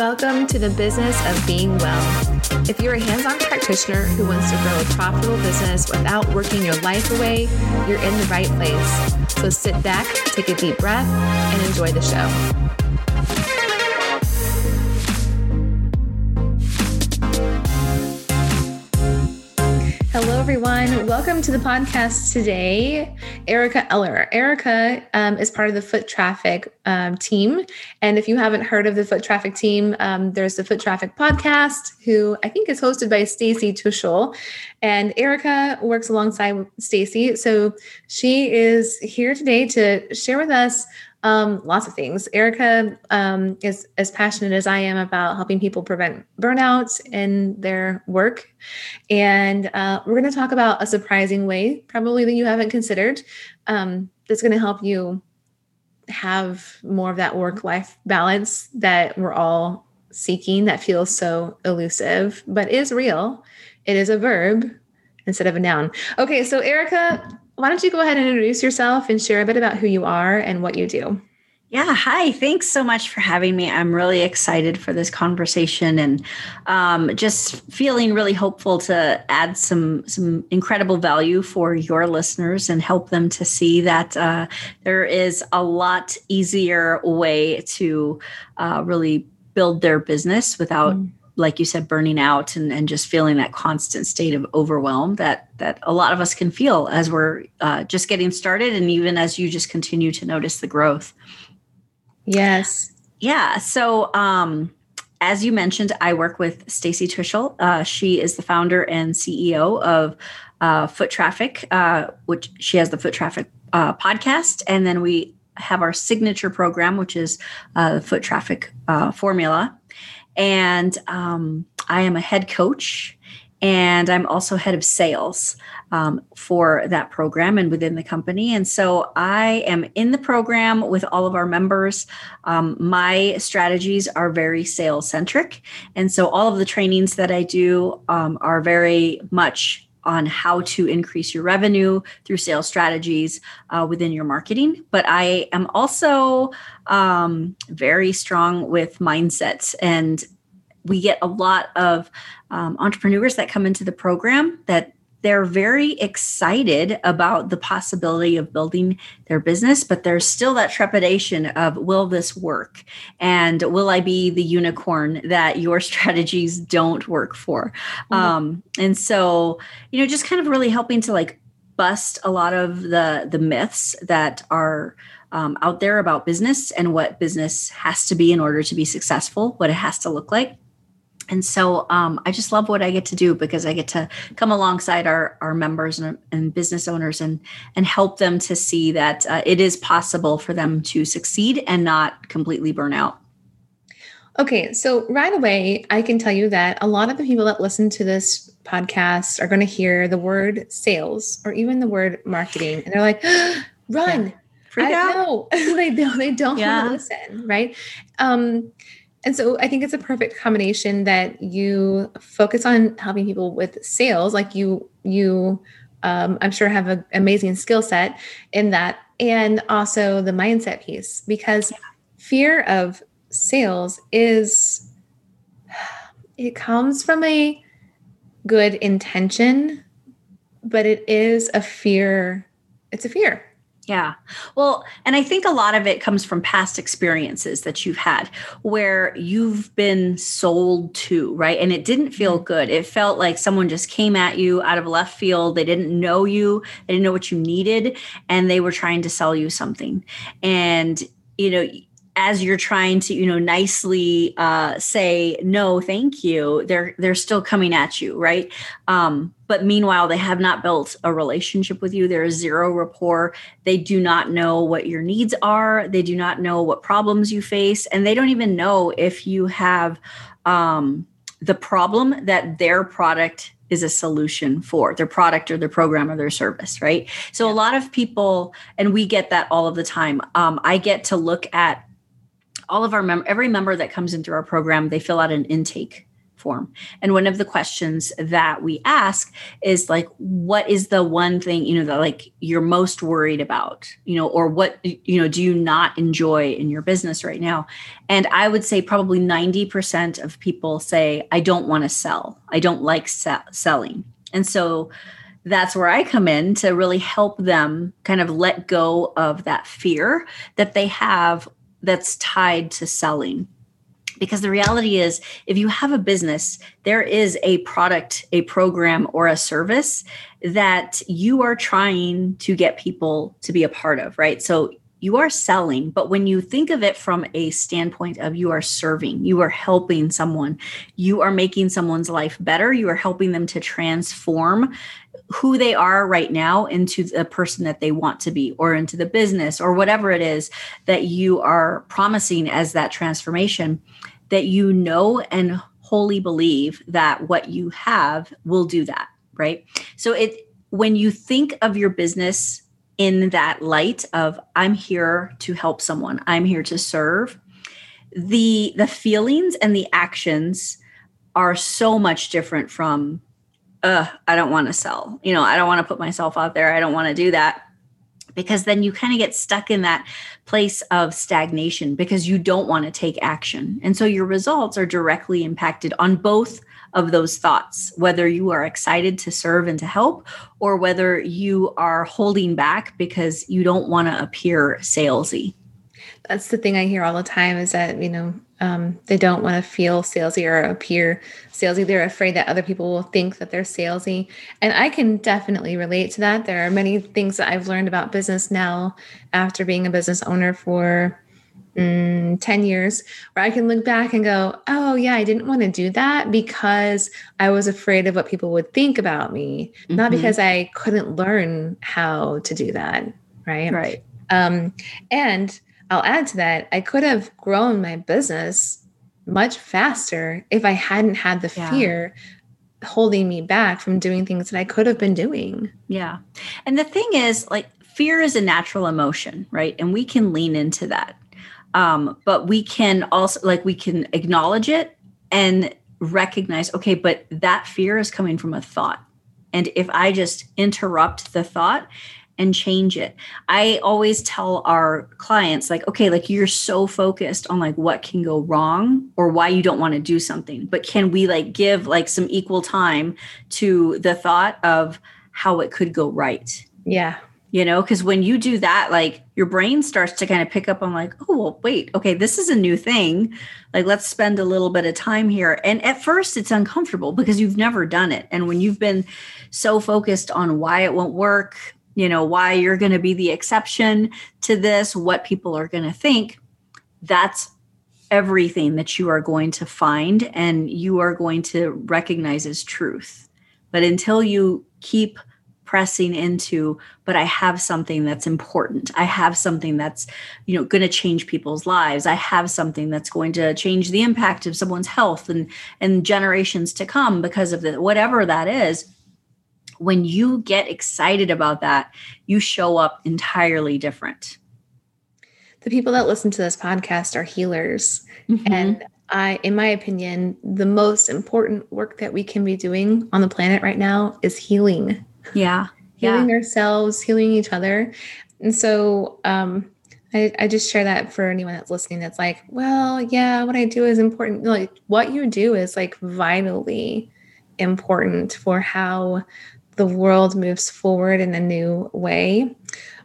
Welcome to the business of being well. If you're a hands on practitioner who wants to grow a profitable business without working your life away, you're in the right place. So sit back, take a deep breath, and enjoy the show. Hello, everyone. Welcome to the podcast today. Ericka Eller. Ericka um, is part of the Foot Traffic um, team. And if you haven't heard of the Foot Traffic team, um, there's the Foot Traffic podcast, who I think is hosted by Stacy Tuschl. And Ericka works alongside Stacy. So she is here today to share with us um, lots of things. Ericka um, is as passionate as I am about helping people prevent burnouts in their work. And uh, we're going to talk about a surprising way, probably that you haven't considered, um, that's going to help you have more of that work life balance that we're all seeking that feels so elusive, but is real. It is a verb instead of a noun. Okay, so Ericka, why don't you go ahead and introduce yourself and share a bit about who you are and what you do? Yeah, hi. Thanks so much for having me. I'm really excited for this conversation and um, just feeling really hopeful to add some some incredible value for your listeners and help them to see that uh, there is a lot easier way to uh, really build their business without mm like you said burning out and, and just feeling that constant state of overwhelm that that a lot of us can feel as we're uh, just getting started and even as you just continue to notice the growth. Yes. Yeah. So um as you mentioned i work with stacy tuschl uh, she is the founder and ceo of uh, foot traffic uh, which she has the foot traffic uh, podcast. And then we have our signature program which is uh, the foot traffic uh, formula and um, I am a head coach and I'm also head of sales um, for that program and within the company. And so I am in the program with all of our members. Um, my strategies are very sales centric. And so all of the trainings that I do um, are very much on how to increase your revenue through sales strategies uh, within your marketing. But I am also um, very strong with mindsets and we get a lot of um, entrepreneurs that come into the program that they're very excited about the possibility of building their business, but there's still that trepidation of will this work? And will I be the unicorn that your strategies don't work for? Mm-hmm. Um, and so, you know, just kind of really helping to like bust a lot of the the myths that are um, out there about business and what business has to be in order to be successful, what it has to look like and so um, I just love what I get to do because I get to come alongside our, our members and, and business owners and and help them to see that uh, it is possible for them to succeed and not completely burn out. Okay, so right away, I can tell you that a lot of the people that listen to this podcast are going to hear the word sales or even the word marketing, and they're like, "Run!" Yeah. Freak I out. know they don't. They don't yeah. want to listen, right? Um, and so I think it's a perfect combination that you focus on helping people with sales, like you you um, I'm sure have an amazing skill set in that, and also the mindset piece because fear of sales is it comes from a good intention, but it is a fear. It's a fear yeah. Well, and I think a lot of it comes from past experiences that you've had where you've been sold to, right? And it didn't feel mm-hmm. good. It felt like someone just came at you out of left field. They didn't know you, they didn't know what you needed, and they were trying to sell you something. And, you know, as you're trying to you know nicely uh, say no thank you they're they're still coming at you right? Um, but meanwhile they have not built a relationship with you. There is zero rapport. They do not know what your needs are. They do not know what problems you face. And they don't even know if you have um, the problem that their product is a solution for their product or their program or their service right? So yeah. a lot of people and we get that all of the time. Um, i get to look at all of our mem- every member that comes in through our program they fill out an intake form. And one of the questions that we ask is like, what is the one thing, you know, that like you're most worried about, you know, or what, you know, do you not enjoy in your business right now? And I would say probably 90% of people say, I don't want to sell. I don't like se- selling. And so that's where I come in to really help them kind of let go of that fear that they have that's tied to selling. Because the reality is if you have a business there is a product a program or a service that you are trying to get people to be a part of right? So you are selling but when you think of it from a standpoint of you are serving you are helping someone you are making someone's life better you are helping them to transform who they are right now into the person that they want to be or into the business or whatever it is that you are promising as that transformation that you know and wholly believe that what you have will do that, right? So it when you think of your business in that light of I'm here to help someone, I'm here to serve, the the feelings and the actions are so much different from uh I don't want to sell. You know, I don't want to put myself out there. I don't want to do that because then you kind of get stuck in that place of stagnation because you don't want to take action. And so your results are directly impacted on both of those thoughts, whether you are excited to serve and to help, or whether you are holding back because you don't want to appear salesy. That's the thing I hear all the time is that, you know, um, they don't want to feel salesy or appear salesy. They're afraid that other people will think that they're salesy. And I can definitely relate to that. There are many things that I've learned about business now after being a business owner for mm, 10 years where I can look back and go, oh, yeah, I didn't want to do that because I was afraid of what people would think about me, mm-hmm. not because I couldn't learn how to do that. Right. Right. Um, and I'll add to that, I could have grown my business much faster if I hadn't had the yeah. fear holding me back from doing things that I could have been doing. Yeah. And the thing is, like, fear is a natural emotion, right? And we can lean into that. Um, but we can also, like, we can acknowledge it and recognize, okay, but that fear is coming from a thought. And if I just interrupt the thought and change it. I always tell our clients like okay, like you're so focused on like what can go wrong or why you don't want to do something, but can we like give like some equal time to the thought of how it could go right? Yeah. You know, because when you do that, like your brain starts to kind of pick up on, like, oh, well, wait, okay, this is a new thing. Like, let's spend a little bit of time here. And at first, it's uncomfortable because you've never done it. And when you've been so focused on why it won't work, you know, why you're going to be the exception to this, what people are going to think, that's everything that you are going to find and you are going to recognize as truth. But until you keep pressing into but i have something that's important i have something that's you know going to change people's lives i have something that's going to change the impact of someone's health and and generations to come because of the whatever that is when you get excited about that, you show up entirely different. The people that listen to this podcast are healers. Mm-hmm. And I, in my opinion, the most important work that we can be doing on the planet right now is healing. Yeah. Healing yeah. ourselves, healing each other. And so, um, I, I just share that for anyone that's listening that's like, well, yeah, what I do is important. Like, what you do is like vitally important for how the world moves forward in a new way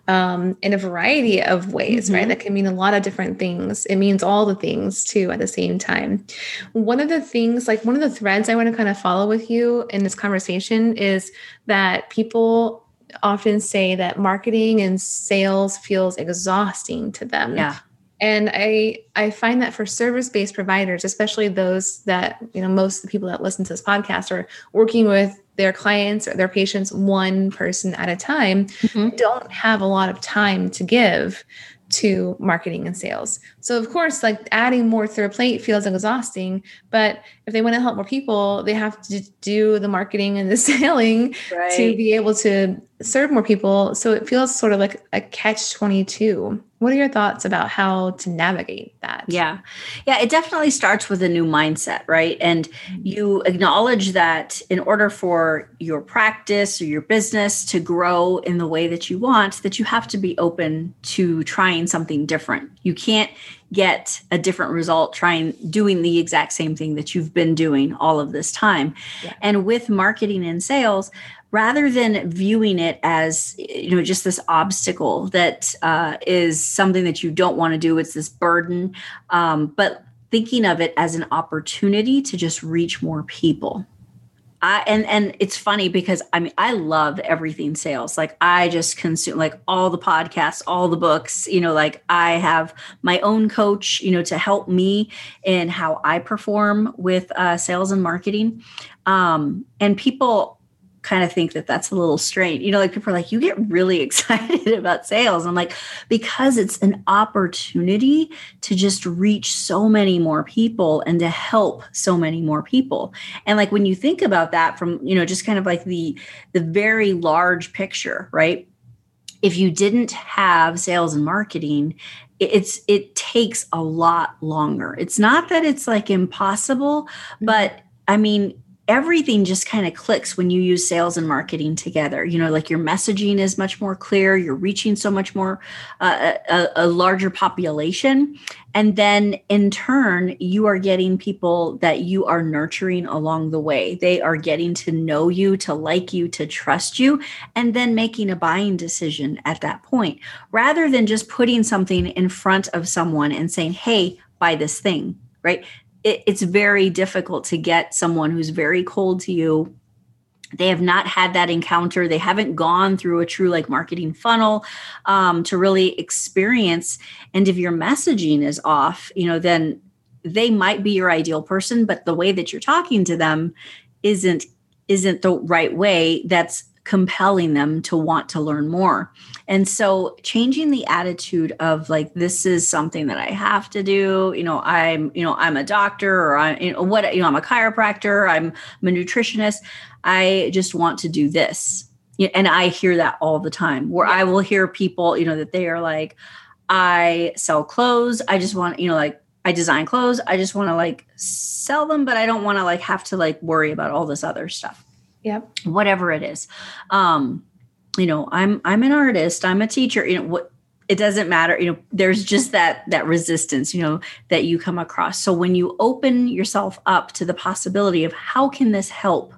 um, in a variety of ways, mm-hmm. right? That can mean a lot of different things. It means all the things too at the same time. One of the things, like one of the threads I want to kind of follow with you in this conversation is that people often say that marketing and sales feels exhausting to them. Yeah. And I I find that for service-based providers, especially those that, you know, most of the people that listen to this podcast are working with their clients or their patients one person at a time mm-hmm. don't have a lot of time to give to marketing and sales. So of course, like adding more to their plate feels exhausting, but if they want to help more people, they have to do the marketing and the selling right. to be able to serve more people. So it feels sort of like a catch 22. What are your thoughts about how to navigate that? Yeah. Yeah. It definitely starts with a new mindset, right? And mm-hmm. you acknowledge that in order for your practice or your business to grow in the way that you want, that you have to be open to trying something different. You can't get a different result trying doing the exact same thing that you've been doing all of this time. Yeah. And with marketing and sales, rather than viewing it as you know just this obstacle that uh, is something that you don't want to do it's this burden um, but thinking of it as an opportunity to just reach more people I, and and it's funny because I mean I love everything sales. Like I just consume like all the podcasts, all the books. You know, like I have my own coach. You know, to help me in how I perform with uh, sales and marketing. Um, and people kind of think that that's a little strange. You know, like people are like, you get really excited about sales. I'm like, because it's an opportunity to just reach so many more people and to help so many more people. And like when you think about that from, you know, just kind of like the the very large picture, right? If you didn't have sales and marketing, it's it takes a lot longer. It's not that it's like impossible, mm-hmm. but I mean, everything just kind of clicks when you use sales and marketing together. You know like your messaging is much more clear you're reaching so much more uh, a, a, larger population. And then in turn you are getting people that you are nurturing along the way. They are getting to know you to like you to trust you and then making a buying decision at that point. Rather than just putting something in front of someone and saying hey buy this thing right it, it's very difficult to get someone who's very cold to you. They have not had that encounter. They haven't gone through a true like marketing funnel um, to really experience. And if your messaging is off you know then they might be your ideal person but the way that you're talking to them isn't isn't the right way that's compelling them to want to learn more. And so changing the attitude of like this is something that I have to do, you know, I'm, you know, I'm a doctor or I you know what, you know, I'm a chiropractor, I'm, I'm a nutritionist. I just want to do this. And I hear that all the time where I will hear people, you know, that they are like I sell clothes, I just want, you know, like I design clothes, I just want to like sell them but I don't want to like have to like worry about all this other stuff Yep. Whatever it is. Um, you know, I'm I'm an artist, I'm a teacher, you know, what it doesn't matter, you know, there's just that that resistance, you know, that you come across. So when you open yourself up to the possibility of how can this help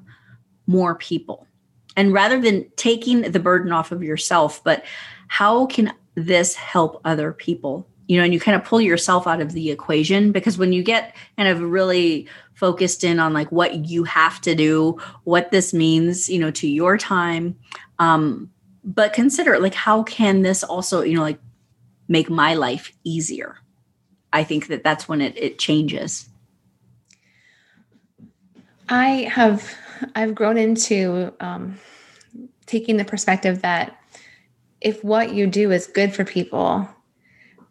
more people? And rather than taking the burden off of yourself, but how can this help other people? You know, and you kind of pull yourself out of the equation because when you get kind of really focused in on like what you have to do, what this means, you know, to your time. Um, but consider like how can this also, you know, like make my life easier? I think that that's when it, it changes. I have I've grown into um, taking the perspective that if what you do is good for people,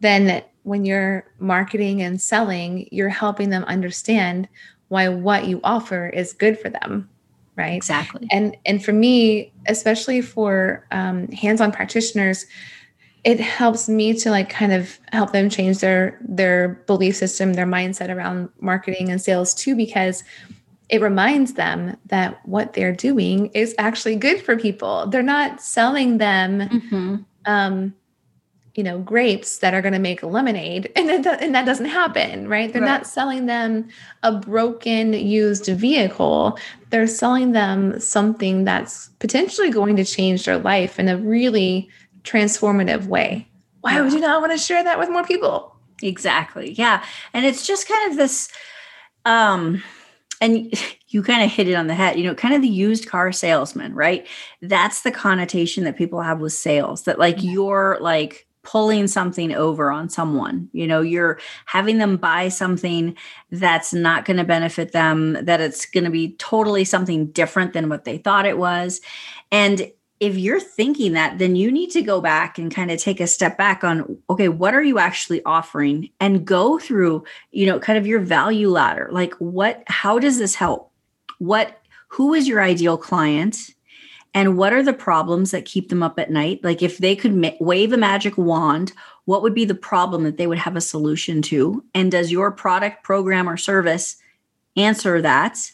then when you're marketing and selling, you're helping them understand why what you offer is good for them right? Exactly. And and for me especially for um, hands-on practitioners it helps me to like kind of help them change their their belief system their mindset around marketing and sales too because it reminds them that what they're doing is actually good for people. They're not selling them mm-hmm. um, you know grapes that are going to make lemonade and that, and that doesn't happen right? They're right. not selling them a broken used vehicle. They're selling them something that's potentially going to change their life in a really transformative way. Why would you not want to share that with more people? Exactly yeah. And it's just kind of this um and you kind of hit it on the head you know kind of the used car salesman right? That's the connotation that people have with sales that like you're like pulling something over on someone. You know, you're having them buy something that's not going to benefit them, that it's going to be totally something different than what they thought it was. And if you're thinking that, then you need to go back and kind of take a step back on, okay, what are you actually offering? And go through, you know, kind of your value ladder. Like, what, how does this help? What, who is your ideal client? And what are the problems that keep them up at night? Like if they could ma- wave a magic wand what would be the problem that they would have a solution to? And does your product program or service answer that?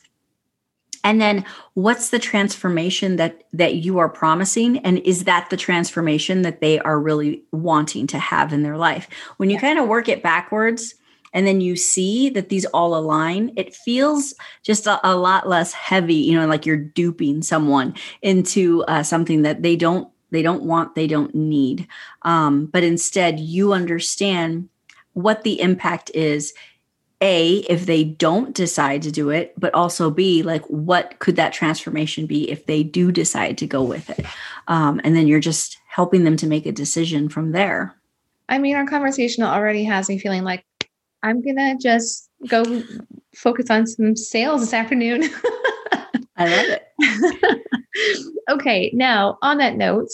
And then what's the transformation that that you are promising? And is that the transformation that they are really wanting to have in their life? When you yeah. kind of work it backwards and then you see that these all align it feels just a, a lot less heavy you know like you're duping someone into uh, something that they don't they don't want they don't need. Um, but instead you understand what the impact is a if they don't decide to do it but also b like what could that transformation be if they do decide to go with it? Um, and then you're just helping them to make a decision from there. I mean our conversation already has me feeling like i'm gonna just go focus on some sales this afternoon i love it okay now on that note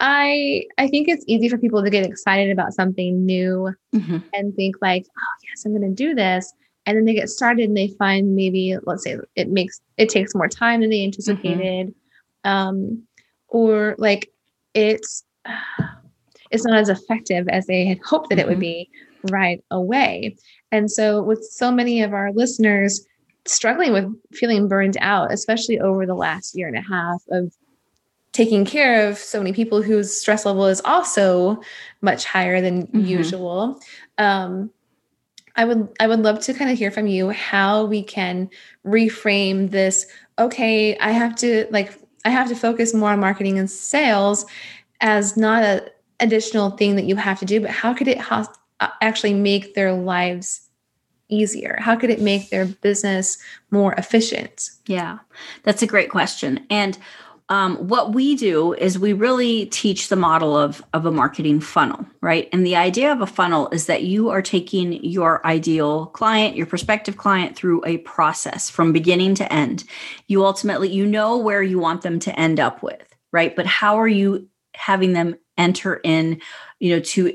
I I think it's easy for people to get excited about something new mm-hmm. and think like, oh yes, I'm to do this, and then they get started and they find maybe let's say it makes it takes more time than they anticipated, mm-hmm. um, or like it's it's not as effective as they had hoped that mm-hmm. it would mm-hmm. be right away. And so with so many of our listeners struggling with feeling burned out, especially over the last year and a half of taking care of so many people whose stress level is also much higher than mm-hmm. usual. Um, I would I would love to kind of hear from you how we can reframe this. Okay, I have to like I have to focus more on marketing and sales as not a additional thing that you have to do, but how could it actually make their lives easier? How could it make their business more efficient? Yeah, that's a great question. And um, what we do is we really teach the model of, of a marketing funnel, right? And the idea of a funnel is that you are taking your ideal client, your prospective client through a process from beginning to end. You ultimately, you know where you want them to end up with, right? But how are you having them enter in, you know, to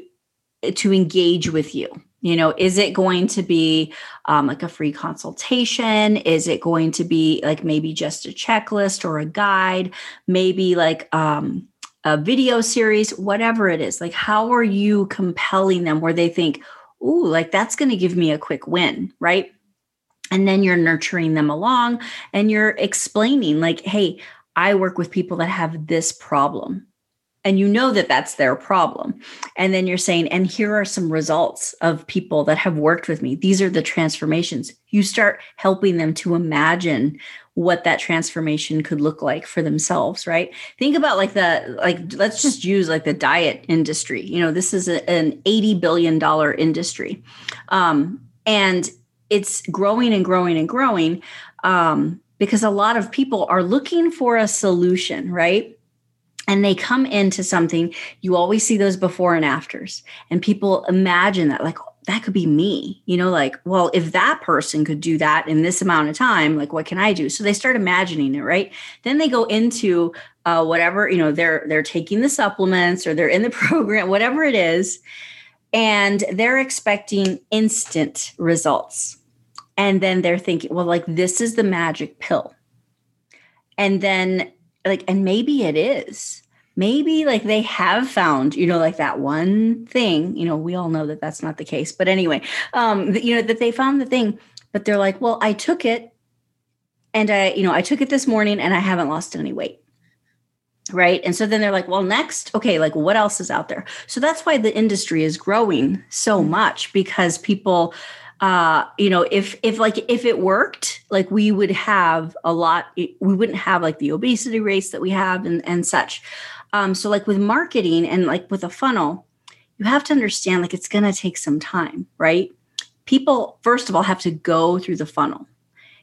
to engage with you. You know is it going to be um, like a free consultation? Is it going to be like maybe just a checklist or a guide? Maybe like um, a video series? Whatever it is like how are you compelling them where they think ooh like that's going to give me a quick win right? And then you're nurturing them along and you're explaining like hey i work with people that have this problem and you know that that's their problem. And then you're saying and here are some results of people that have worked with me. These are the transformations. You start helping them to imagine what that transformation could look like for themselves right? Think about like the like let's just use like the diet industry. You know this is a, an 80 billion dollar industry. Um, and it's growing and growing and growing um, because a lot of people are looking for a solution right and they come into something you always see those before and afters. And people imagine that like that could be me you know like well if that person could do that in this amount of time like what can i do? So they start imagining it right? Then they go into uh, whatever you know they're they're taking the supplements or they're in the program whatever it is and they're expecting instant results. And then they're thinking well like this is the magic pill. And then like and maybe it is. Maybe like they have found you know like that one thing you know we all know that that's not the case but anyway um you know that they found the thing but they're like well i took it and i you know i took it this morning and i haven't lost any weight. Right? And so then they're like well next okay like what else is out there? So that's why the industry is growing so mm-hmm. much because people uh, you know, if if like if it worked, like we would have a lot. We wouldn't have like the obesity rates that we have and and such. Um, so like with marketing and like with a funnel, you have to understand like it's going to take some time, right? People first of all have to go through the funnel.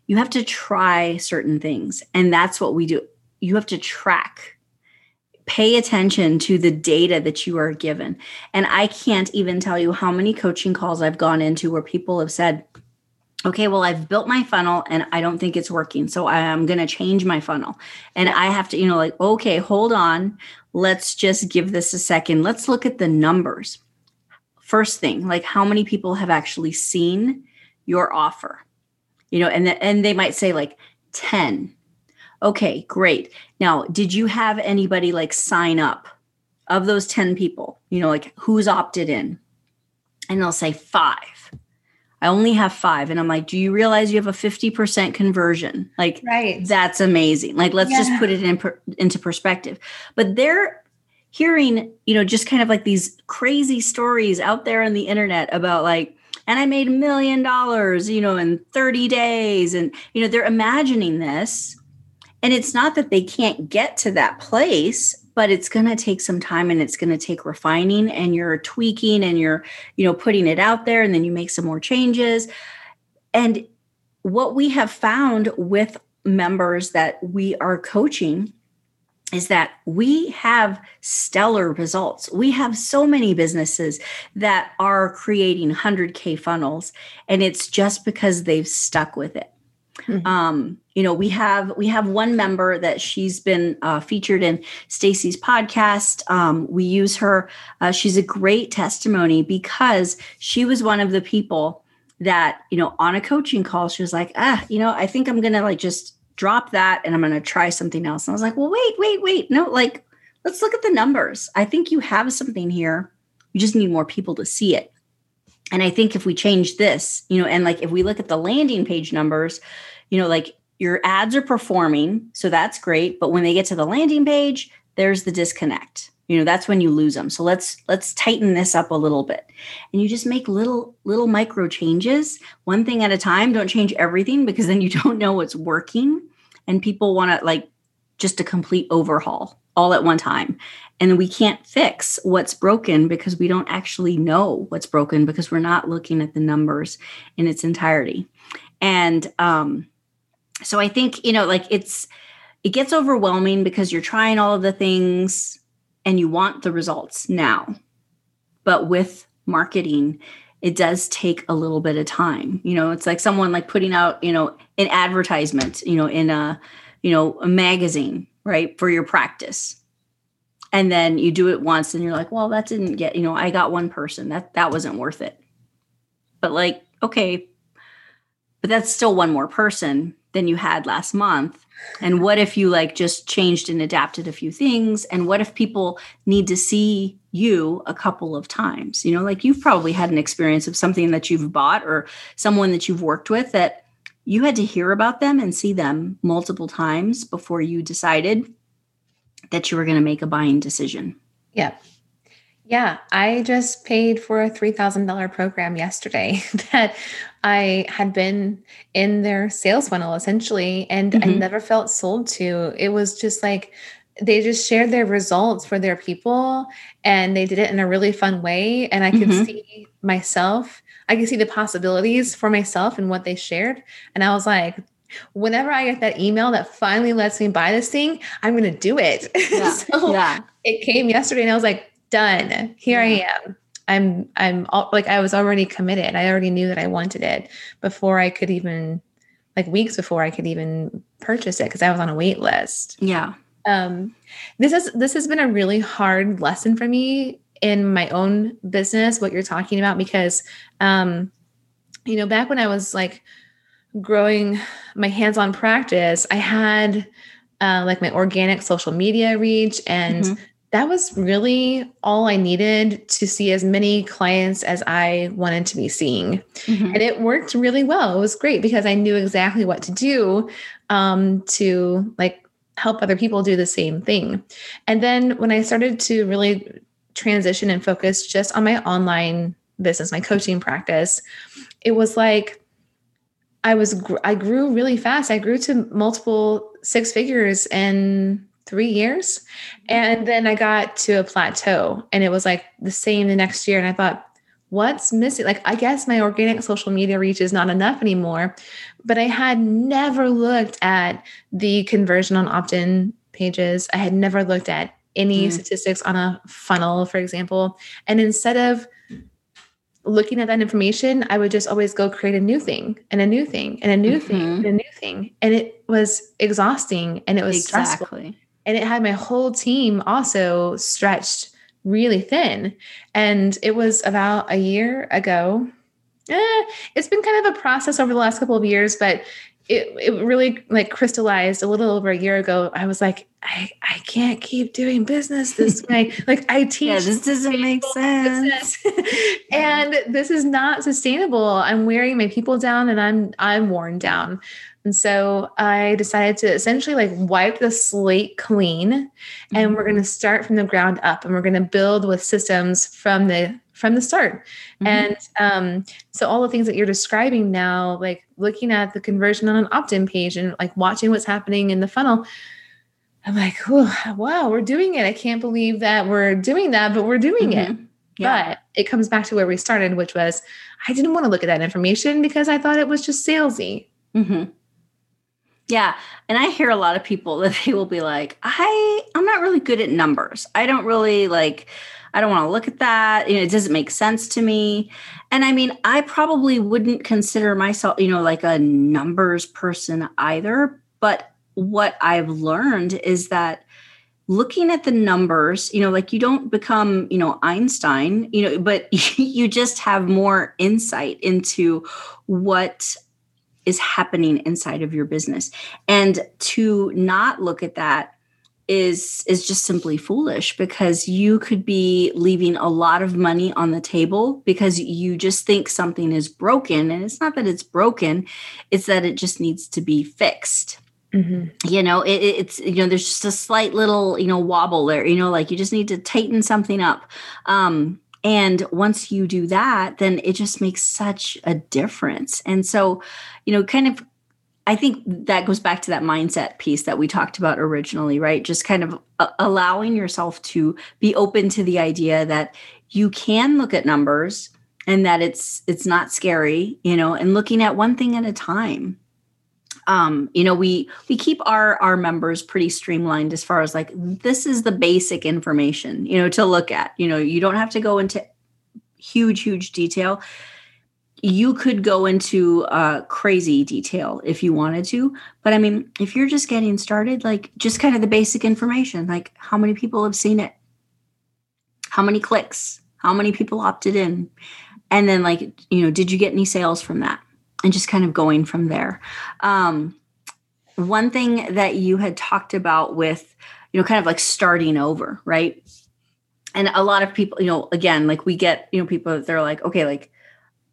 You have to try certain things, and that's what we do. You have to track pay attention to the data that you are given. And I can't even tell you how many coaching calls I've gone into where people have said, okay, well, I've built my funnel and I don't think it's working. So I'm going to change my funnel. And I have to, you know, like, okay, hold on. Let's just give this a second. Let's look at the numbers. First thing, like how many people have actually seen your offer? You know, and, the, and they might say like 10 Okay, great. Now, did you have anybody like sign up of those 10 people? You know, like who's opted in? And they'll say five. I only have five. And I'm like, do you realize you have a 50% conversion? Like, right. that's amazing. Like, let's yeah. just put it in per, into perspective. But they're hearing, you know, just kind of like these crazy stories out there on the internet about like, and I made a million dollars, you know, in 30 days. And, you know, they're imagining this. And it's not that they can't get to that place, but it's going to take some time and it's going to take refining and you're tweaking and you're, you know, putting it out there and then you make some more changes. And what we have found with members that we are coaching is that we have stellar results. We have so many businesses that are creating 100K funnels, and it's just because they've stuck with it. Mm-hmm. Um, you know, we have we have one member that she's been uh, featured in Stacy's podcast. Um, we use her. Uh, she's a great testimony because she was one of the people that you know on a coaching call she was like, ah, you know, I think I'm gonna like just drop that and I'm to try something else. And I was like, well, wait, wait, wait. No, like, let's look at the numbers. I think you have something here. You just need more people to see it. And I think if we change this, you know, and like if we look at the landing page numbers, you know, like your ads are performing. So that's great. But when they get to the landing page, there's the disconnect. You know that's when you lose them. So let's let's tighten this up a little bit. And you just make little little micro changes one thing at a time. Don't change everything because then you don't know what's working. And people want to like just a complete overhaul all at one time. And we can't fix what's broken because we don't actually know what's broken because we're not looking at the numbers in its entirety. And um so i think you know like it's it gets overwhelming because you're trying all of the things and you want the results now. But with marketing, it does take a little bit of time. You know, it's like someone like putting out, you know, an advertisement, you know, in a, you know, a magazine, right, for your practice. And then you do it once and you're like, well, that didn't get, you know, I got one person. That that wasn't worth it. But like, okay, but that's still one more person than you had last month? And what if you like just changed and adapted a few things? And what if people need to see you a couple of times? You know like you've probably had an experience of something that you've bought or someone that you've worked with that you had to hear about them and see them multiple times before you decided that you were going to make a buying decision. Yeah yeah, I just paid for a $3,000 program yesterday that I had been in their sales funnel essentially, and mm-hmm. I never felt sold to. It was just like they just shared their results for their people and they did it in a really fun way. And I could mm-hmm. see myself, I could see the possibilities for myself and what they shared. And I was like, whenever I get that email that finally lets me buy this thing, I'm going to do it. Yeah. so yeah. it came yesterday and I was like, done. Here yeah. I am. I'm I'm all, like I was already committed. I already knew that I wanted it before I could even like weeks before I could even purchase it because I was on a wait list. Yeah. Um this is this has been a really hard lesson for me in my own business what you're talking about because um you know back when I was like growing my hands-on practice, I had uh, like my organic social media reach and mm-hmm that was really all I needed to see as many clients as I wanted to be seeing. Mm-hmm. And it worked really well. It was great because I knew exactly what to do um, to like help other people do the same thing. And then when I started to really transition and focus just on my online business, my coaching practice, it was like I was I grew really fast. I grew to multiple six figures in three years. And then I got to a plateau and it was like the same the next year. And I thought, what's missing? Like, I guess my organic social media reach is not enough anymore. But I had never looked at the conversion on opt in pages. I had never looked at any mm. statistics on a funnel, for example. And instead of looking at that information, I would just always go create a new thing and a new thing and a new mm-hmm. thing and a new thing. And it was exhausting and it was exactly. stressful and it had my whole team also stretched really thin. And it was about a year ago. Eh, it's been kind of a process over the last couple of years, but it, it really like crystallized a little over a year ago. I was like, I, I can't keep doing business this way. like I teach. Yeah, this doesn't make sense. and this is not sustainable. I'm wearing my people down and I'm I'm worn down. And so I decided to essentially like wipe the slate clean mm-hmm. and we're going to start from the ground up and we're going to build with systems from the from the start. Mm-hmm. And um, so all the things that you're describing now, like looking at the conversion on an opt-in page and like watching what's happening in the funnel, I'm like, wow, we're doing it. I can't believe that we're doing that, but we're doing mm-hmm. it. Yeah. But it comes back to where we started, which was I didn't want to look at that information because I thought it was just salesy. Mm-hmm. Yeah. And I hear a lot of people that they will be like, I, I'm not really good at numbers. I don't really like, I don't want to look at that. You know, it doesn't make sense to me. And I mean, I probably wouldn't consider myself, you know, like a numbers person either. But what I've learned is that looking at the numbers, you know, like you don't become, you know, Einstein, you know, but you just have more insight into what is happening inside of your business. And to not look at that is is just simply foolish because you could be leaving a lot of money on the table because you just think something is broken and it's not that it's broken it's that it just needs to be fixed mm-hmm. you know it, it's you know there's just a slight little you know wobble there you know like you just need to tighten something up um and once you do that then it just makes such a difference and so you know kind of I think that goes back to that mindset piece that we talked about originally, right? Just kind of uh, allowing yourself to be open to the idea that you can look at numbers and that it's it's not scary, you know, and looking at one thing at a time. Um, you know, we we keep our our members pretty streamlined as far as like this is the basic information, you know, to look at. You know, you don't have to go into huge huge detail. You could go into uh, crazy detail if you wanted to but i mean if you're just getting started like just kind of the basic information like how many people have seen it? How many clicks? How many people opted in? And then like you know did you get any sales from that and just kind of going from there um, one thing that you had talked about with you know kind of like starting over right and a lot of people you know again like we get you know people that they're like okay like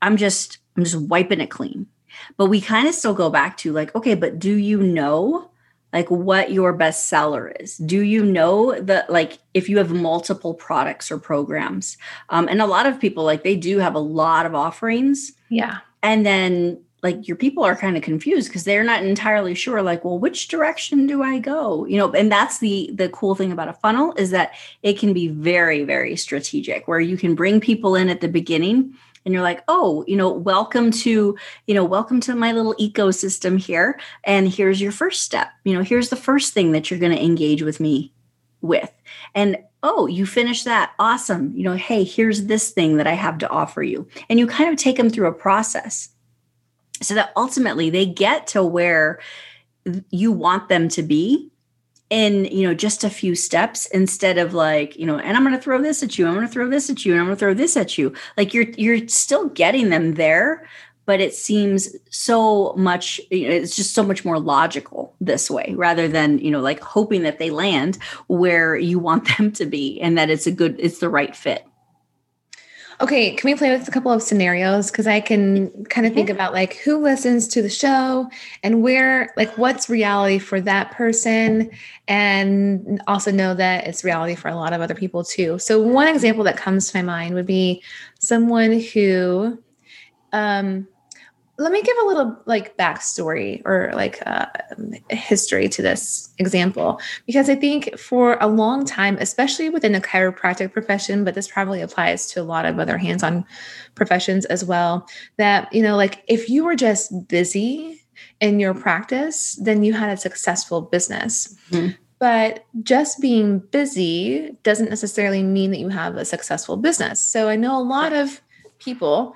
I'm just I'm just wiping it clean. But we kind of still go back to like, okay, but do you know like what your best seller is? Do you know that like if you have multiple products or programs? Um, and a lot of people like they do have a lot of offerings. Yeah. And then like your people are kind of confused because they're not entirely sure like well which direction do i go? You know and that's the the cool thing about a funnel is that it can be very very strategic where you can bring people in at the beginning and you're like oh you know welcome to you know welcome to my little ecosystem here and here's your first step. You know here's the first thing that you're going to engage with me with. And oh you finish that. Awesome. You know hey here's this thing that i have to offer you. And you kind of take them through a process so that ultimately they get to where you want them to be in you know just a few steps instead of like you know and i'm going to throw this at you i'm going to throw this at you and i'm going to throw this at you. Like you're you're still getting them there but it seems so much you know, it's just so much more logical this way rather than you know like hoping that they land where you want them to be and that it's a good it's the right fit Okay, can we play with a couple of scenarios? Because I can kind of think about like who listens to the show and where, like, what's reality for that person, and also know that it's reality for a lot of other people too. So, one example that comes to my mind would be someone who um, let me give a little like backstory or like uh, history to this example because i think for a long time especially within the chiropractic profession but this probably applies to a lot of other hands-on professions as well that you know like if you were just busy in your practice then you had a successful business mm-hmm. But just being busy doesn't necessarily mean that you have a successful business. So I know a lot of people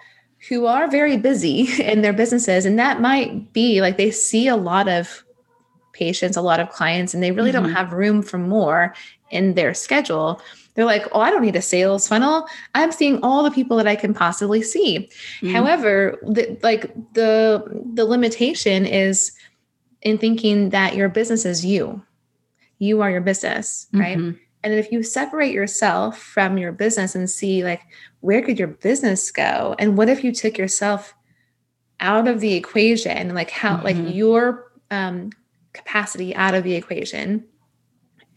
who are very busy in their businesses and that might be like they see a lot of patients a lot of clients and they really mm-hmm. don't have room for more in their schedule they're like oh i don't need a sales funnel i'm seeing all the people that i can possibly see mm-hmm. however the, like the the limitation is in thinking that your business is you. You are your business, right? Mhm. And if you separate yourself from your business and see like where could your business go and what if you took yourself out of the equation like how Mhm. like your um, capacity out of the equation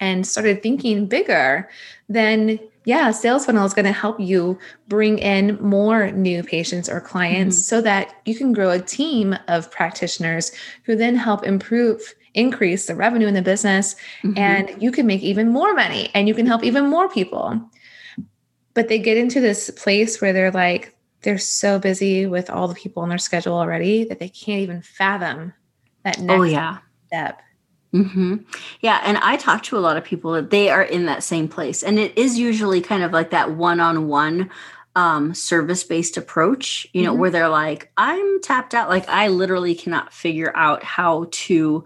and started thinking bigger then yeah sales funnel is going to help you bring in more new patients or clients so that you can grow a team of practitioners who then help improve increase the revenue in the business Mhm. and you can make even more money and you can help even more people. But they get into this place where they're like, they're so busy with all the people on their schedule already that they can't even fathom that next oh yeah step. hmm Yeah, and I talk to a lot of people that they are in that same place, and it is usually kind of like that one-on-one um, service-based approach. You know, Mhm. where they're like, "I'm tapped out. Like, I literally cannot figure out how to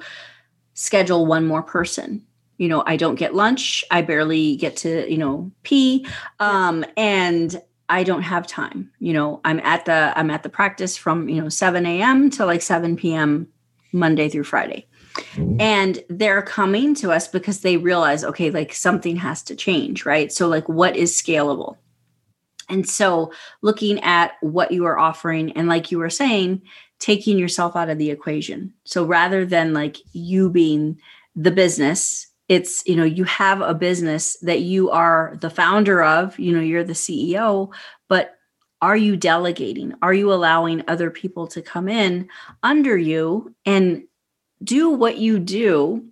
schedule one more person." You know, I don't get lunch. I barely get to, you know, pee, um, and I don't have time. You know, I'm at the I'm at the practice from you know 7 a.m. to like 7 p.m. Monday through Friday and they're coming to us because they realize okay like something has to change right so like what is scalable and so looking at what you are offering and like you were saying taking yourself out of the equation so rather than like you being the business it's you know you have a business that you are the founder of you know you're the ceo but are you delegating? Are you allowing other people to come in under you and do what you do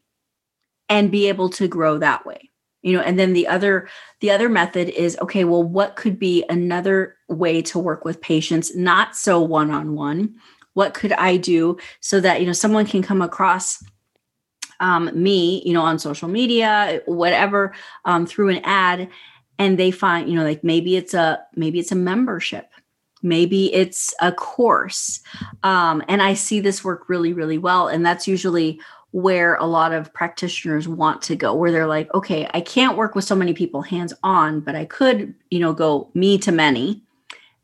and be able to grow that way? You know and then the other the other method is okay well what could be another way to work with patients not so one on one what could i do so that you know someone can come across um, me you know on social media whatever um, through an ad and they find you know like maybe it's a maybe it's a membership maybe it's a course um, and i see this work really really well and that's usually where a lot of practitioners want to go where they're like okay i can't work with so many people hands on but i could you know go me to many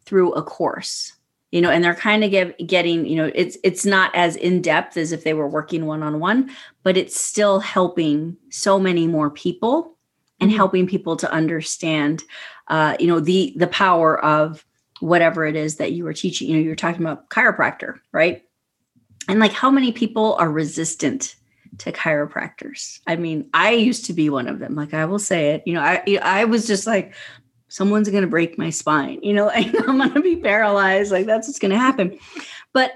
through a course you know and they're kind of get, getting you know it's it's not as in depth as if they were working one on one but it's still helping so many more people and Mhm. helping people to understand uh, you know the the power of whatever it is that you were teaching you know you were talking about chiropractor right and like how many people are resistant to chiropractors i mean i used to be one of them like i will say it you know i i was just like someone's going to break my spine you know i'm going to be paralyzed like that's what's going to happen. But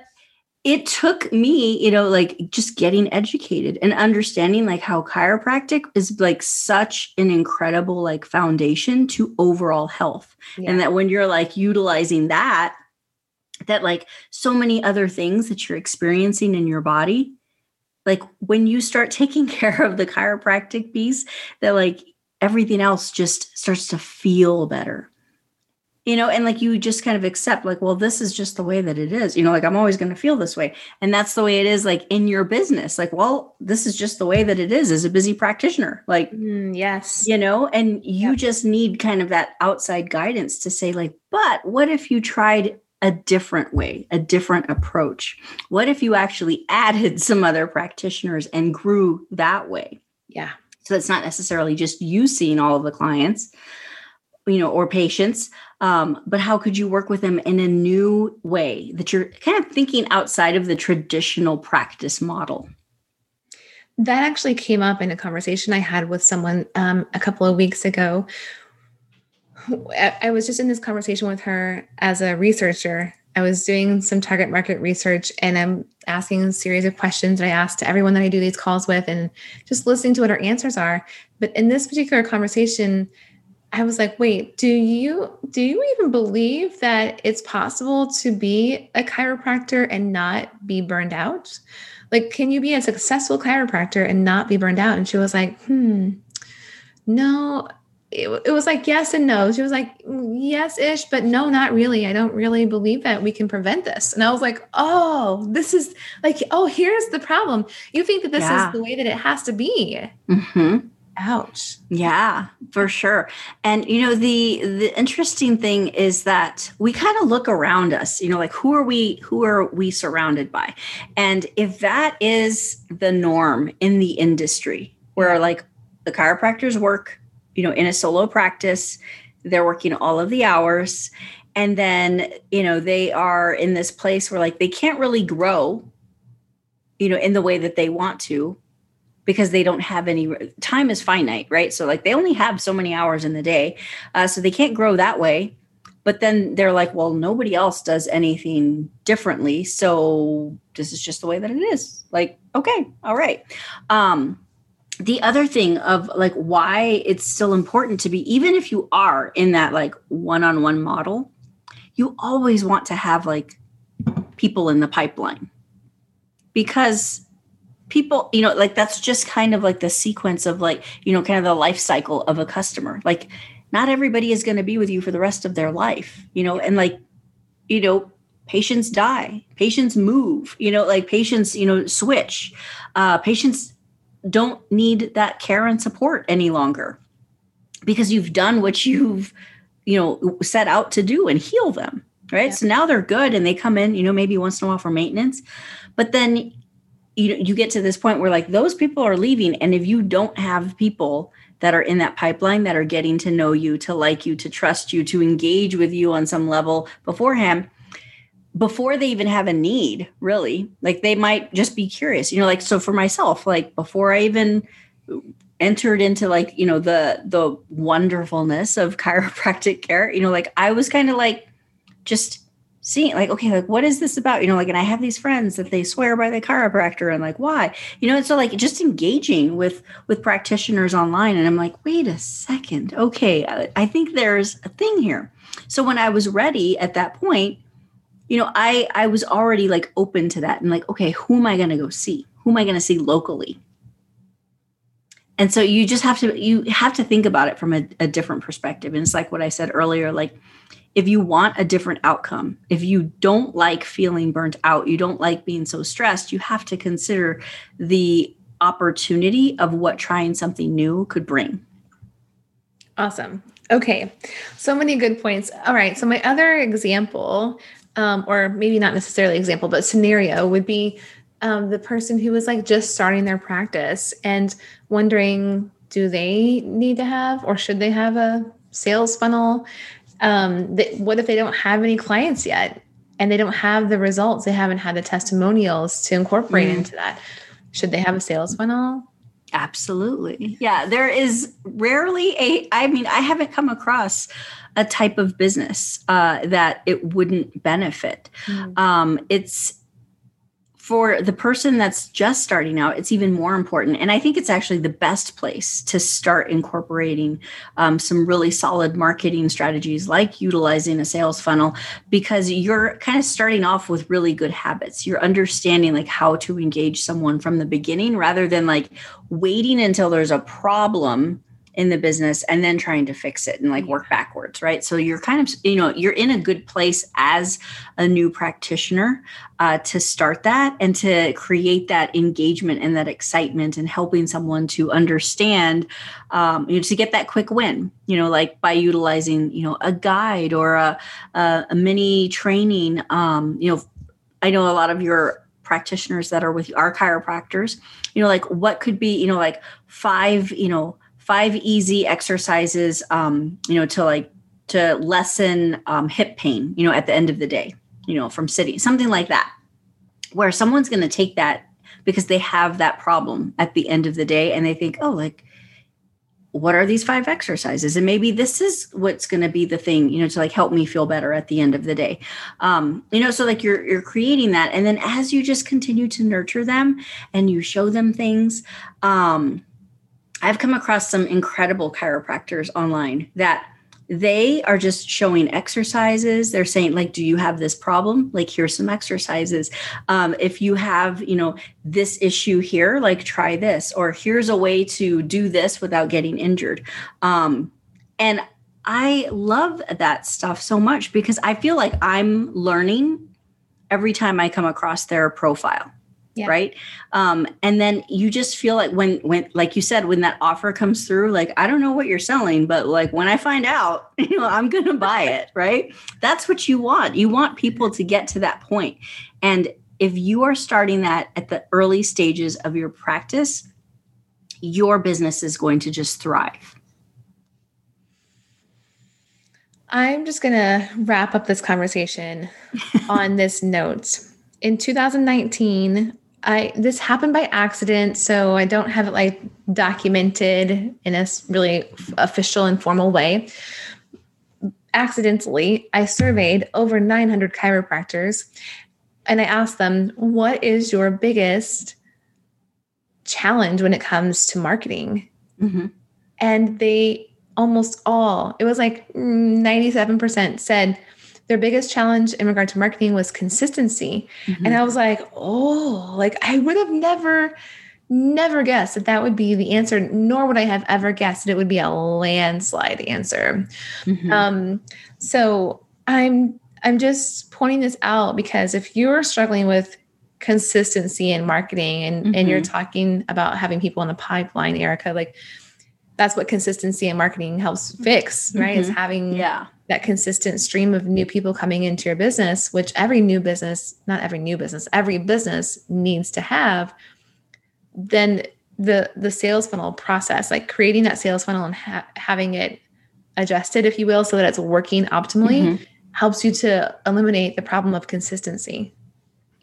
it took me you know like just getting educated and understanding like how chiropractic is like such an incredible like foundation to overall health. And that when you're like utilizing that that like so many other things that you're experiencing in your body like when you start taking care of the chiropractic piece that like everything else just starts to feel better. You know and like you just kind of accept like well this is just the way that it is. You know like i'm always going to feel this way. And that's the way it is like in your business. Like well this is just the way that it is as a busy practitioner. Like Mm, yes. you know and you Yeah. just need kind of that outside guidance to say like but what if you tried a different way a different approach? What if you actually added some other practitioners and grew that way? Yeah. So it's not necessarily just you seeing all of the clients you know or patients um, but how could you work with them in a new way that you're kind of thinking outside of the traditional practice model That actually came up in a conversation I had with someone um, a couple of weeks ago. I I was just in this conversation with her as a researcher. I was doing some target market research and I'm asking a series of questions that I ask to everyone that I do these calls with and just listening to what our answers are. But in this particular conversation, I was like, wait, do you do you even believe that it's possible to be a chiropractor and not be burned out? Like, can you be a successful chiropractor and not be burned out? And she was like, hmm, no. It, it was like yes and no. She was like, yes ish, but no, not really. I don't really believe that we can prevent this. And I was like, oh, this is like, oh, here's the problem. You think that this Yeah. is the way that it has to be. hmm Ouch. Yeah, for sure. And you know, the the interesting thing is that we kind of look around us, you know, like who are we who are we surrounded by? And if that is the norm in the industry where like the chiropractors work, you know, in a solo practice, they're working all of the hours. And then, you know, they are in this place where like they can't really grow you know in the way that they want to because they don't have any time is finite right? So like they only have so many hours in the day uh, so they can't grow that way. But then they're like well nobody else does anything differently so this is just the way that it is. Like okay all right. Um the other thing of like why it's still important to be even if you are in that like one-on-one model you always want to have like people in the pipeline. Because people you know like that's just kind of like the sequence of like you know kind of the life cycle of a customer. Like not everybody is going to be with you for the rest of their life you know and like you know patients die patients move you know like patients you know switch uh patients don't need that care and support any longer because you've done what you've you know set out to do and heal them right? Yeah. so now they're good and they come in you know maybe once in a while for maintenance. But then you you get to this point where like those people are leaving. And if you don't have people that are in that pipeline that are getting to know you to like you to trust you to engage with you on some level beforehand before they even have a need really. Like they might just be curious you know like so for myself like before i even entered into like you know the the wonderfulness of chiropractic care you know like i was kind of like just seeing like okay like what is this about? You know like and i have these friends that they swear by the chiropractor and like why? You know and so like just engaging with with practitioners online and i'm like wait a second. Okay I, I think there's a thing here. So when i was ready at that point you know i i was already like open to that and like okay who am i going to go see who am i going to see locally and so you just have to you have to think about it from a, a different perspective and it's like what i said earlier like if you want a different outcome, if you don't like feeling burnt out, you don't like being so stressed, you have to consider the opportunity of what trying something new could bring. Awesome. Okay. So many good points. All right. So, my other example, um, or maybe not necessarily example, but scenario would be um, the person who was like just starting their practice and wondering do they need to have or should they have a sales funnel? Um, what if they don't have any clients yet and they don't have the results? They haven't had the testimonials to incorporate mm. into that. Should they have a sales funnel absolutely yeah there is rarely a i mean i haven't come across a type of business uh, that it wouldn't benefit mm. um, it's for the person that's just starting out, it's even more important. And I think it's actually the best place to start incorporating um, some really solid marketing strategies like utilizing a sales funnel because you're kind of starting off with really good habits. You're understanding like how to engage someone from the beginning rather than like waiting until there's a problem in the business and then trying to fix it and like work backwards right? So you're kind of you know you're in a good place as a new practitioner uh, to start that and to create that engagement and that excitement and helping someone to understand um, you know to get that quick win you know like by utilizing you know a guide or a, a, a mini training. Um, you know i know a lot of your practitioners that are with our chiropractors. You know like what could be you know like five you know five easy exercises um, you know to like to lessen um, hip pain you know at the end of the day you know from sitting something like that. Where someone's going to take that because they have that problem at the end of the day and they think oh like what are these five exercises? And maybe this is what's going to be the thing you know to like help me feel better at the end of the day. Um you know so like you're you're creating that and then as you just continue to nurture them and you show them things um I've come across some incredible chiropractors online that they are just showing exercises. They're saying like do you have this problem? Like here's some exercises. Um, if you have you know this issue here like try this or here's a way to do this without getting injured. Um, and i love that stuff so much because i feel like i'm learning every time i come across their profile yeah. right? Um, and then you just feel like when when like you said when that offer comes through like i don't know what you're selling but like when i find out you know i'm gonna buy it right? That's what you want. You want people to get to that point. And if you are starting that at the early stages of your practice your business is going to just thrive. I'm just gonna wrap up this conversation on this note. In 2019 I this happened by accident, so I don't have it like documented in a really official and formal way. Accidentally, I surveyed over 900 chiropractors and I asked them, "What is your biggest challenge when it comes to marketing?" Mm-hmm. And they almost all, it was like 97% said their biggest challenge in regard to marketing was consistency. Mm-hmm. And I was like, oh, like I would have never, never guessed that that would be the answer, nor would I have ever guessed that it would be a landslide answer. Mm-hmm. Um, so I'm I'm just pointing this out because if you're struggling with consistency in marketing and mm-hmm. and you're mm-hmm. talking about having people in the pipeline, Ericka, like that's what consistency in marketing helps fix, right? Is mm-hmm. having yeah that consistent stream of new people coming into your business, which every new business, not every new business, every business needs to have, then the the sales funnel process, like creating that sales funnel and ha- having it adjusted, if you will, so that it's working optimally, mm-hmm. helps you to eliminate the problem of consistency.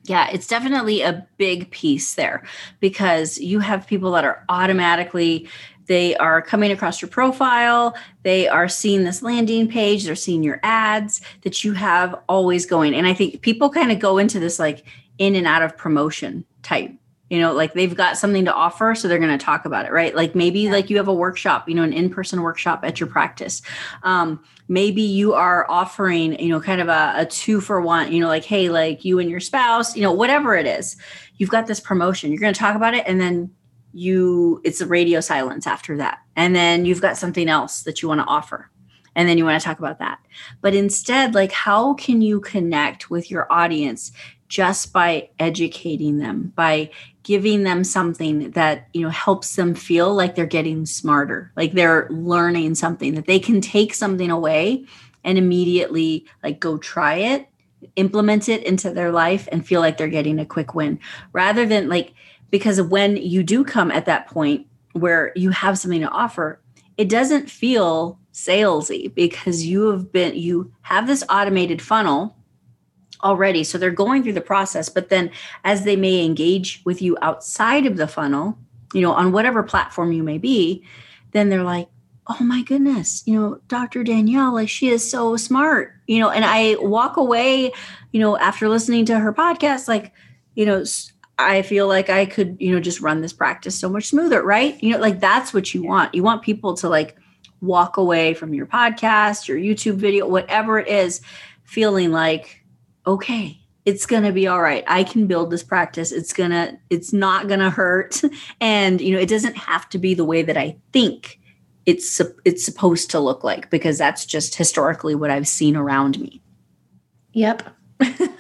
Yeah, it's definitely a big piece there because you have people that are automatically they are coming across your profile. They are seeing this landing page. They're seeing your ads that you have always going. And i think people kind of go into this like in and out of promotion type you know like they've got something to offer so they're going to talk about it right? Like maybe yeah. like you have a workshop you know an in-person workshop at your practice. Um, maybe you are offering you know kind of a, a two for one you know like hey like you and your spouse you know whatever it is. You've got this promotion. You're going to talk about it and then you it's a radio silence after that. And then you've got something else that you want to offer and then you want to talk about that. But instead like how can you connect with your audience just by educating them by giving them something that you know helps them feel like they're getting smarter like they're learning something that they can take something away and immediately like go try it implement it into their life and feel like they're getting a quick win rather than like because when you do come at that point where you have something to offer it doesn't feel salesy because you have been you have this automated funnel already. So they're going through the process but then as they may engage with you outside of the funnel you know on whatever platform you may be then they're like oh my goodness you know dr danielle like she is so smart you know and i walk away you know after listening to her podcast like you know I feel like I could, you know, just run this practice so much smoother, right? You know, like that's what you want. You want people to like walk away from your podcast, your YouTube video, whatever it is, feeling like, okay, it's going to be all right. I can build this practice. It's going to, it's not going to hurt. And, you know, it doesn't have to be the way that I think it's, it's supposed to look like, because that's just historically what I've seen around me. Yep.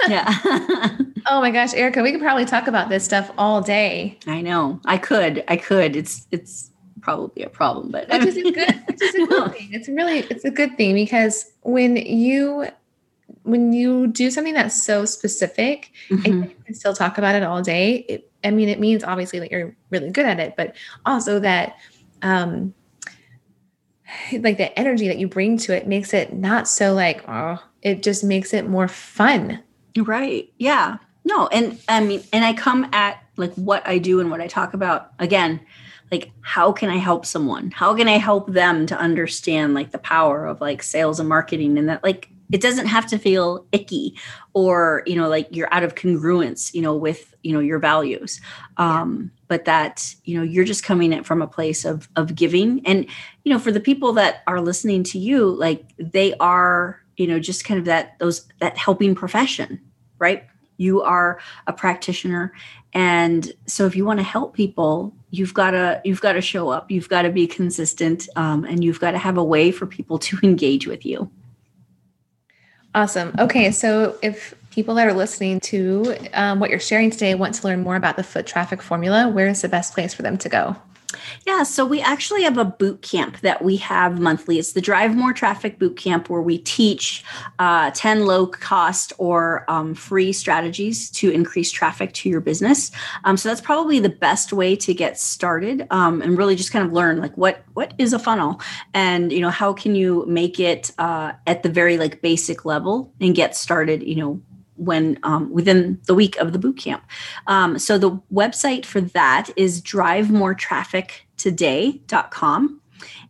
Yeah. oh my gosh, Ericka, we could probably talk about this stuff all day. I know. I could. I could. It's it's probably a problem, but which is a good which is a good thing. It's really it's a good thing because when you when you do something that's so specific mm-hmm. and you can still talk about it all day, it, I mean, it means obviously that you're really good at it, but also that um like the energy that you bring to it makes it not so like oh it just makes it more fun. Right. Yeah. No, and I mean, and I come at like what I do and what I talk about again, like how can I help someone? How can I help them to understand like the power of like sales and marketing and that like it doesn't have to feel icky or you know like you're out of congruence you know with you know your values um yeah. but that you know you're just coming it from a place of of giving and you know for the people that are listening to you like they are you know just kind of that those that helping profession right? You are a practitioner. And so if you want to help people you've got to you've got to show up. You've got to be consistent um, and you've got to have a way for people to engage with you. Awesome. Okay so if people that are listening to um, what you're sharing today want to learn more about the foot traffic formula, where is the best place for them to go? Yeah, so we actually have a boot camp that we have monthly. It's the Drive More Traffic Boot Camp where we teach uh, 10 low cost or um, free strategies to increase traffic to your business. Um, so that's probably the best way to get started um, and really just kind of learn like what what is a funnel and you know how can you make it uh, at the very like basic level and get started you know when um, within the week of the boot camp. Um, so the website for that is drivemoretraffictoday.com.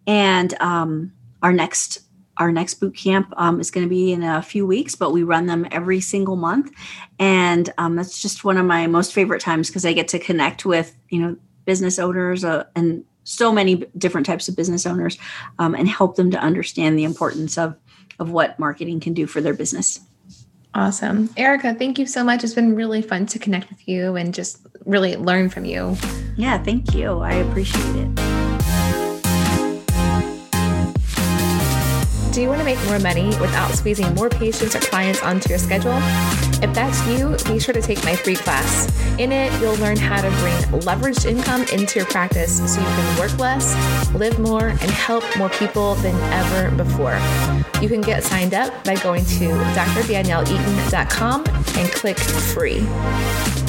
And um, our next our next boot camp um, is going to be in a few weeks, but we run them every single month, and um, that's just one of my most favorite times because I get to connect with you know business owners uh, and so many different types of business owners, um, and help them to understand the importance of of what marketing can do for their business. Awesome. Ericka, thank you so much. It's been really fun to connect with you and just really learn from you. Yeah, thank you. I appreciate it. Do you want to make more money without squeezing more patients or clients onto your schedule? If that's you, be sure to take my free class. In it, you'll learn how to bring leveraged income into your practice so you can work less, live more, and help more people than ever before. You can get signed up by going to drdanielleeaton.com and click free.